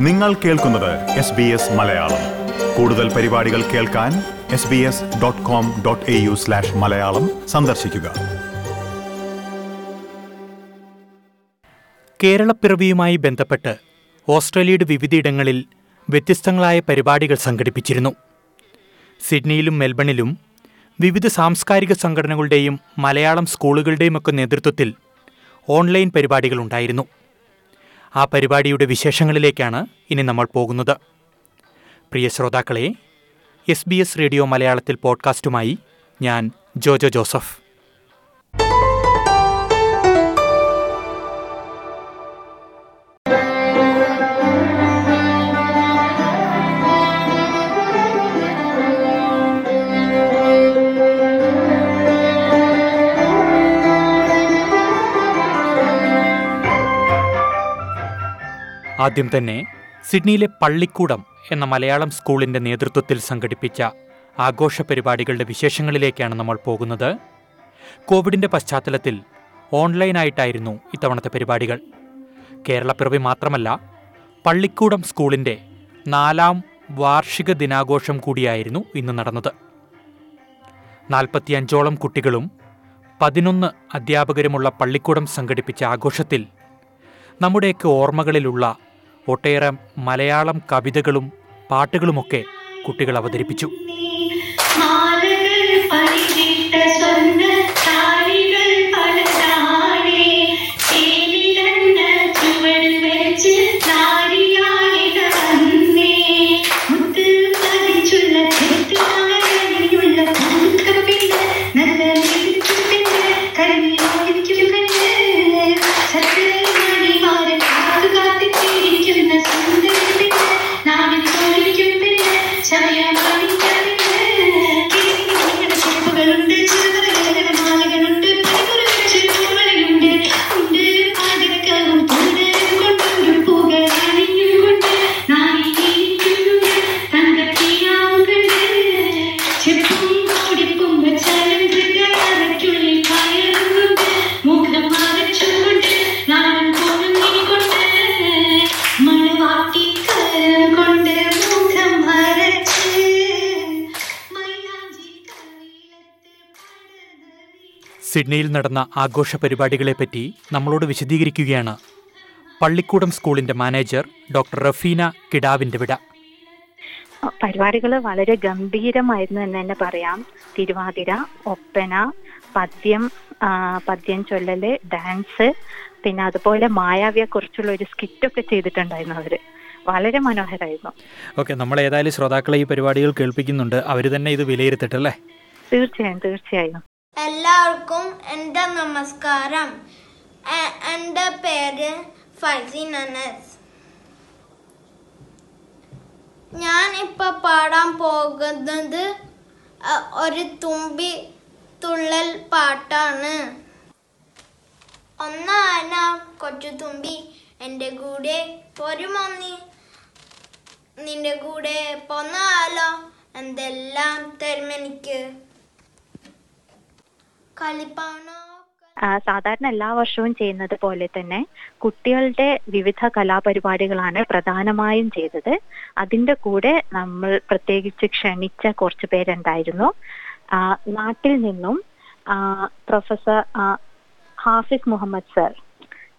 നിങ്ങൾ കേൾക്കുന്നത് S B S Malayalam. കൂടുതൽ പരിപാടികൾ കേൾക്കാൻ S B S dot com dot A U slash Malayalam സന്ദർശിക്കുക. കേരളപ്പിറവിയുമായി ബന്ധപ്പെട്ട് ഓസ്ട്രേലിയയുടെ വിവിധയിടങ്ങളിൽ വ്യത്യസ്തങ്ങളായ പരിപാടികൾ സംഘടിപ്പിച്ചിരുന്നു. സിഡ്നിയിലും മെൽബണിലും വിവിധ സാംസ്കാരിക സംഘടനകളുടെയും മലയാളം സ്കൂളുകളുടെയുമൊക്കെ നേതൃത്വത്തിൽ ഓൺലൈൻ പരിപാടികൾ ഉണ്ടായിരുന്നു. ആ പരിപാടിയുടെ വിശേഷങ്ങളിലേക്കാണ് ഇനി നമ്മൾ പോകുന്നത്. പ്രിയ ശ്രോതാക്കളെ എസ് ബി എസ് റേഡിയോ മലയാളത്തിൽ പോഡ്കാസ്റ്റുമായി ഞാൻ ജോജോ ജോസഫ്. ആദ്യം തന്നെ സിഡ്നിയിലെ പള്ളിക്കൂടം എന്ന മലയാളം സ്കൂളിന്റെ നേതൃത്വത്തിൽ സംഘടിപ്പിച്ച ആഘോഷ പരിപാടികളുടെ വിശേഷങ്ങളിലേക്കാണ് നമ്മൾ പോകുന്നത്. കോവിഡിന്റെ പശ്ചാത്തലത്തിൽ ഓൺലൈനായിട്ടായിരുന്നു ഇത്തവണത്തെ പരിപാടികൾ. കേരളപ്പിറവി മാത്രമല്ല പള്ളിക്കൂടം സ്കൂളിന്റെ നാലാം വാർഷിക ദിനാഘോഷം കൂടിയായിരുന്നു ഇന്ന് നടന്നത്. നാൽപ്പത്തിയഞ്ചോളം കുട്ടികളും പതിനൊന്ന് അധ്യാപകരുമുള്ള പള്ളിക്കൂടം സംഘടിപ്പിച്ച ആഘോഷത്തിൽ നമ്മുടെയൊക്കെ ഓർമ്മകളിലുള്ള ഒട്ടേറെ മലയാളം കവിതകളും പാട്ടുകളുമൊക്കെ കുട്ടികൾ അവതരിപ്പിച്ചു. സിഡ്നിയിൽ നടന്ന ആഘോഷ പരിപാടികളെപ്പറ്റി നമ്മളോട് വിശദീകരിക്കുകയാണ്. പള്ളിക്കൂടം സ്കൂളിന്റെ മാനേജർ ഡോക്ടർ റഫീന കിടാവിന്റെ വിട. പരിപാടികൾ വളരെ ഗംഭീരമായിരുന്നു എന്ന് തന്നെ പറയാം. തിരുവാതിര ഒപ്പന പദ്യം പദ്യം ചൊല്ലല് ഡാൻസ് പിന്നെ അതുപോലെ മായാവിയെ കുറിച്ചുള്ള ഒരു സ്കിറ്റൊക്കെ ചെയ്തിട്ടുണ്ടായിരുന്നു അവർ. വളരെ മനോഹരമായിരുന്നു ഓക്കെ നമ്മൾ ഏതായാലും ശ്രോതാക്കളെ ഈ പരിപാടികൾ കേൾപ്പിക്കുന്നുണ്ട്. അവർ തന്നെ ഇത് വിലയിരുത്തിട്ടല്ലേ? തീർച്ചയായും തീർച്ചയായും. എല്ലാവർക്കും എന്റെ നമസ്കാരം. എന്റെ പേര് ഫൈസിൻ അനസ് ഞാൻ ഇപ്പൊ പാടാൻ പോകുന്നത് ഒരു തുമ്പി തുള്ളൽ പാട്ടാണ്. ഒന്നാന കൊച്ചു തുമ്പി എന്റെ കൂടെ പൊരുമന്നി നിന്റെ കൂടെ പോന്നാലോ? എന്തെല്ലാം തരുമെനിക്ക് സാധാരണ എല്ലാ വർഷവും ചെയ്യുന്നത് പോലെ തന്നെ കുട്ടികളുടെ വിവിധ കലാപരിപാടികളാണ് പ്രധാനമായും ചെയ്തത്. അതിന്റെ കൂടെ നമ്മൾ പ്രത്യേകിച്ച് ക്ഷണിച്ച കുറച്ച് പേരുണ്ടായിരുന്നു. നാട്ടിൽ നിന്നും പ്രൊഫസർ ഹാഫിസ് മുഹമ്മദ് സർ.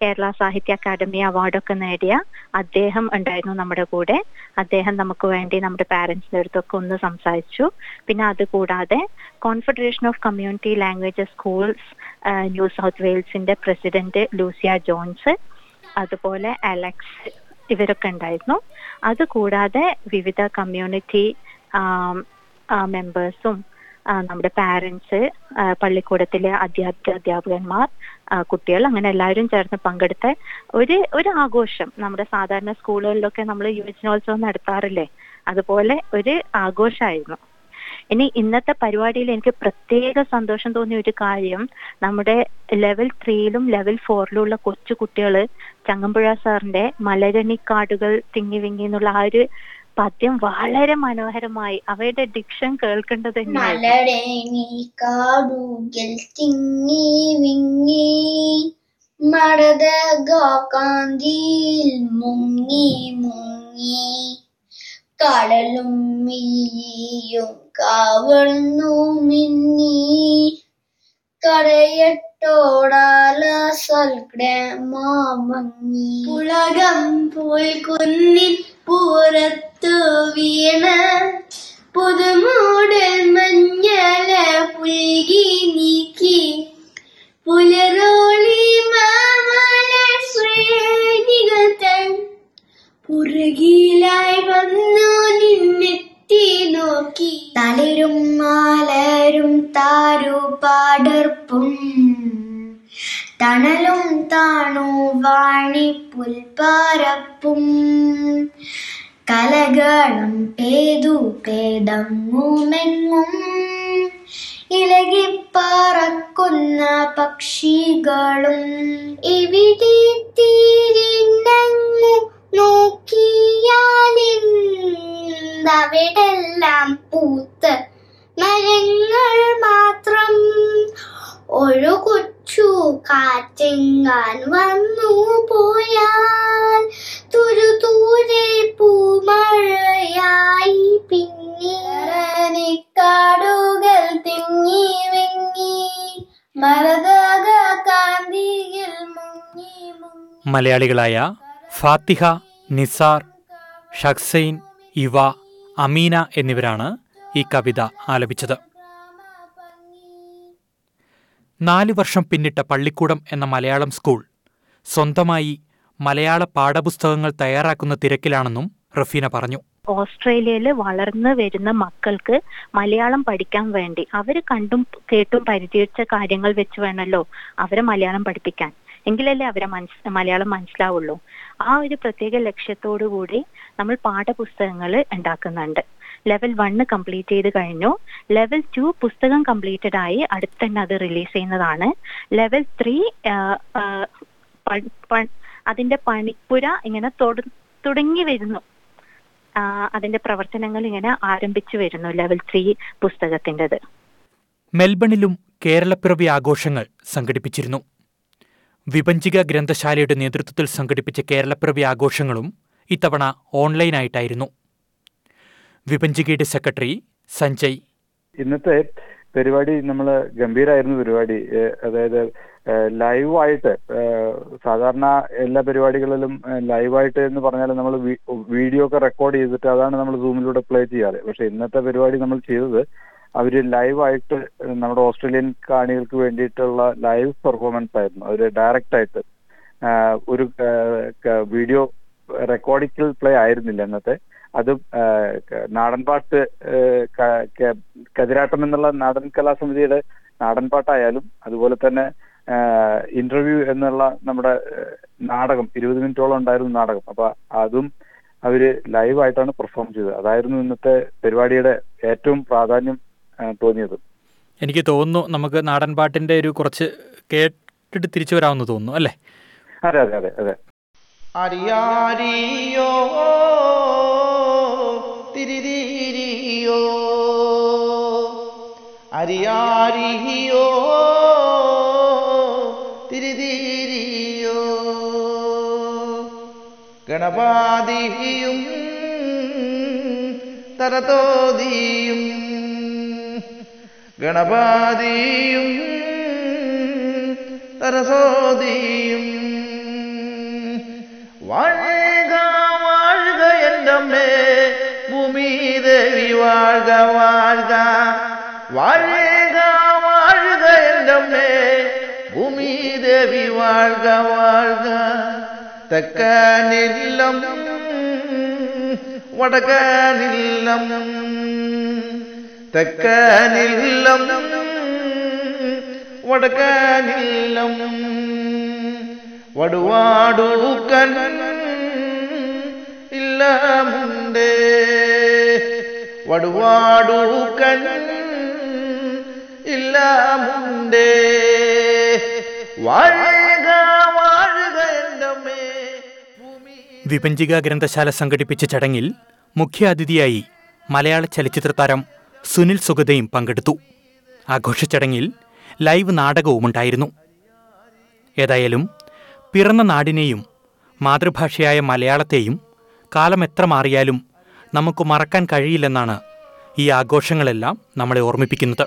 കേരള സാഹിത്യ അക്കാദമി അവാർഡൊക്കെ നേടിയ അദ്ദേഹം ഉണ്ടായിരുന്നു നമ്മുടെ കൂടെ. അദ്ദേഹം നമുക്ക് വേണ്ടി നമ്മുടെ പാരന്റ്സിന്റെ അടുത്തൊക്കെ ഒന്ന് സംസാരിച്ചു. പിന്നെ അതുകൂടാതെ confederation of community languages schools new south വെയിൽസിന്റെ president Lucia Jones അതുപോലെ അലക്സ് ഇവരൊക്കെ ഉണ്ടായിരുന്നു. അതുകൂടാതെ വിവിധ കമ്മ്യൂണിറ്റി മെമ്പേഴ്സും നമ്മുടെ പാരന്റ്സ് പള്ളിക്കൂടത്തിലെ അധ്യാപക അധ്യാപകന്മാർ കുട്ടികൾ അങ്ങനെ എല്ലാവരും ചേർന്ന് പങ്കെടുത്ത ഒരു ഒരു ആഘോഷം. നമ്മുടെ സാധാരണ സ്കൂളുകളിലൊക്കെ നമ്മൾ യുവജനോത്സവം നടത്താറില്ലേ? അതുപോലെ ഒരു ആഘോഷമായിരുന്നു. ഇനി ഇന്നത്തെ പരിപാടിയിൽ എനിക്ക് പ്രത്യേക സന്തോഷം തോന്നിയ ഒരു കാര്യം നമ്മുടെ ലെവൽ ത്രീയിലും ലെവൽ ഫോറിലും ഉള്ള കൊച്ചു കുട്ടികൾ ചങ്ങമ്പുഴ സാറിന്റെ മലരണിക്കാടുകൾ തിങ്ങി വിങ്ങി എന്നുള്ള ആ ഒരു പദ്യം വളരെ മനോഹരമായി അവയുടെ ഡിക്ഷൻ കേൾക്കേണ്ടത് തിങ്ങി വിങ്ങി മുങ്ങി മുങ്ങി. കടലും മില്ലിയും മിന്നി മിന്നി കരയട്ടോടാല സൽഗ്രമങ്ങി പുളകം പോൽ കുന്നിൻ പുറത്തു വീണ പുതുമൂടൽ മഞ്ഞള പുൽകി നീക്കി. പുലരോളി മാമല ശ്രേണികൾ തൻ പുറകിലായി വന്നു നിന്നെത്തി നോക്കി. തളരും മാലരും താരു പാടർപ്പും തണലും താണു വാണി പുൽപ്പാരപ്പും കലകളും പേതു പേടങ്ങുമെങ്ങും. ഇലകിപ്പറക്കുന്ന പക്ഷികളും ഇവിടെ തിരിഞ്ഞങ്ങു നോക്കിയാലിന്തവിടെല്ലാം പൂത്ത് മരങ്ങൾ മാത്രം. ഒരു കൊച്ചു കാറ്റെങ്ങാൻ വന്നു പോയാൽ തുരുതൂരെ പൂമഴയായി പിന്നെ. കാടുകൾ തിങ്ങി വിങ്ങി മരതക കാന്തിയിൽ മുങ്ങി മുങ്ങി. മലയാളികളായ ഫാത്തിഹ നിസാർ ഷക്സൈൻ ഇവ അമീന എന്നിവരാണ് ഈ കവിത ആലപിച്ചത്. നാല് വർഷം പിന്നിട്ട പള്ളിക്കൂടം എന്ന മലയാളം സ്കൂൾ സ്വന്തമായി മലയാള പാഠപുസ്തകങ്ങൾ തയ്യാറാക്കുന്ന തിരക്കിലാണെന്നും റഫീന പറഞ്ഞു. ഓസ്ട്രേലിയയിൽ വളർന്നു വരുന്ന മക്കൾക്ക് മലയാളം പഠിക്കാൻ വേണ്ടി അവർ കണ്ടും കേട്ടും പരിചയിച്ച കാര്യങ്ങൾ വെച്ച് വേണമല്ലോ അവരെ മലയാളം പഠിപ്പിക്കാൻ. എങ്കിലല്ലേ അവരെ മനസ് മലയാളം മനസ്സിലാവുള്ളൂ. ആ ഒരു പ്രത്യേക ലക്ഷ്യത്തോടു കൂടി നമ്മൾ പാഠപുസ്തകങ്ങൾ ഉണ്ടാക്കുന്നുണ്ട്. ലെവൽ വണ്ണ് കംപ്ലീറ്റ് ചെയ്ത് കഴിഞ്ഞു. ലെവൽ ടു പുസ്തകം കംപ്ലീറ്റഡ് ആയി അടുത്ത് തന്നെ അത് റിലീസ് ചെയ്യുന്നതാണ്. ലെവൽ ത്രീ അതിന്റെ പണിപ്പുര ഇങ്ങനെ തുടങ്ങി വരുന്നു. അതിന്റെ പ്രവർത്തനങ്ങൾ ഇങ്ങനെ ആരംഭിച്ചു വരുന്നു ലെവൽ ത്രീ പുസ്തകത്തിന്റെത്. മെൽബണിലും കേരളപ്പിറവി ആഘോഷങ്ങൾ സംഘടിപ്പിച്ചിരുന്നു. വിഭജിക ഗ്രന്ഥശാലയുടെ നേതൃത്വത്തിൽ സംഘടിപ്പിച്ച കേരളപ്പിറവി ആഘോഷങ്ങളും ഇത്തവണ ഓൺലൈനായിട്ടായിരുന്നു. വിഭജികയുടെ സെക്രട്ടറി സഞ്ജയ്. ഇന്നത്തെ പരിപാടി നമ്മൾ ഗംഭീരായിരുന്നു പരിപാടി. അതായത് ലൈവായിട്ട് സാധാരണ എല്ലാ പരിപാടികളിലും ലൈവായിട്ട് എന്ന് പറഞ്ഞാൽ നമ്മൾ വീഡിയോ ഒക്കെ റെക്കോർഡ് ചെയ്തിട്ട് അതാണ് നമ്മൾ സൂമിലൂടെ പ്ലേ ചെയ്യാറ്. പക്ഷെ ഇന്നത്തെ പരിപാടി നമ്മൾ ചെയ്തത് അവർ ലൈവായിട്ട് നമ്മുടെ ഓസ്ട്രേലിയൻ കാണികൾക്ക് വേണ്ടിയിട്ടുള്ള ലൈവ് പെർഫോമൻസ് ആയിരുന്നു. അവർ ഡയറക്റ്റ് ആയിട്ട് ഒരു വീഡിയോ റെക്കോർഡിക്കൽ പ്ലേ ആയിരുന്നില്ല ഇന്നത്തെ. അത് ക- ക- കതിരാട്ടം എന്നുള്ള നാടൻ കലാസമിതിയുടെ നാടൻപാട്ടായാലും അതുപോലെ തന്നെ ഇന്റർവ്യൂ എന്നുള്ള നമ്മുടെ നാടകം ഇരുപത് മിനിറ്റോളം ഉണ്ടായിരുന്ന നാടകം. അപ്പൊ അതും അവർ ലൈവായിട്ടാണ് പെർഫോം ചെയ്തത്. അതായിരുന്നു ഇന്നത്തെ പരിപാടിയുടെ ഏറ്റവും പ്രാധാന്യം തോന്നിയത്. എനിക്ക് തോന്നുന്നു നമുക്ക് നാടൻ പാട്ടിന്റെ ഒരു കുറച്ച് കേട്ടിട്ട് തിരിച്ചു വരാമെന്ന് തോന്നുന്നു അല്ലേ? അതെ അതെ അതെ അതെ. അരിയാരിയോ ഹിയോ തിരിതിരിയോ. ഗണപാതിയും തരതോദിയും ഗണപാതിയും തരസോദിയും വാഴ്ക വാഴ്ക എന്റെ ഭൂമി ദേവി വാഴ്ക വാഴ്ക. വാഴ வாழ்க என்றம்மே பூமி தேவி வாழ்க வாழ்க தக்க நில்லம் வடக்க நில்லம் தக்க நில்லம் വടക്ക നില്ലം വടുവാടുക്കൻ ഇല്ല മുണ്ടേ വടുവാടുക്കൻ ഇല്ല മുണ്ടേ വാഴുക വാഴുക വിഭജിക ഗ്രന്ഥശാല സംഘടിപ്പിച്ച ചടങ്ങിൽ മുഖ്യാതിഥിയായി മലയാള ചലച്ചിത്ര താരം സുനിൽ സുഗതയും പങ്കെടുത്തു. ആഘോഷ ചടങ്ങിൽ ലൈവ് നാടകവുമുണ്ടായിരുന്നു ഏതായാലും പിറന്ന നാടിനെയും മാതൃഭാഷയായ മലയാളത്തെയും കാലം എത്ര മാറിയാലും നമുക്ക് മറക്കാൻ കഴിയില്ലെന്നാണ് ഈ ആഘോഷങ്ങളെല്ലാം നമ്മളെ ഓർമ്മിപ്പിക്കുന്നത്.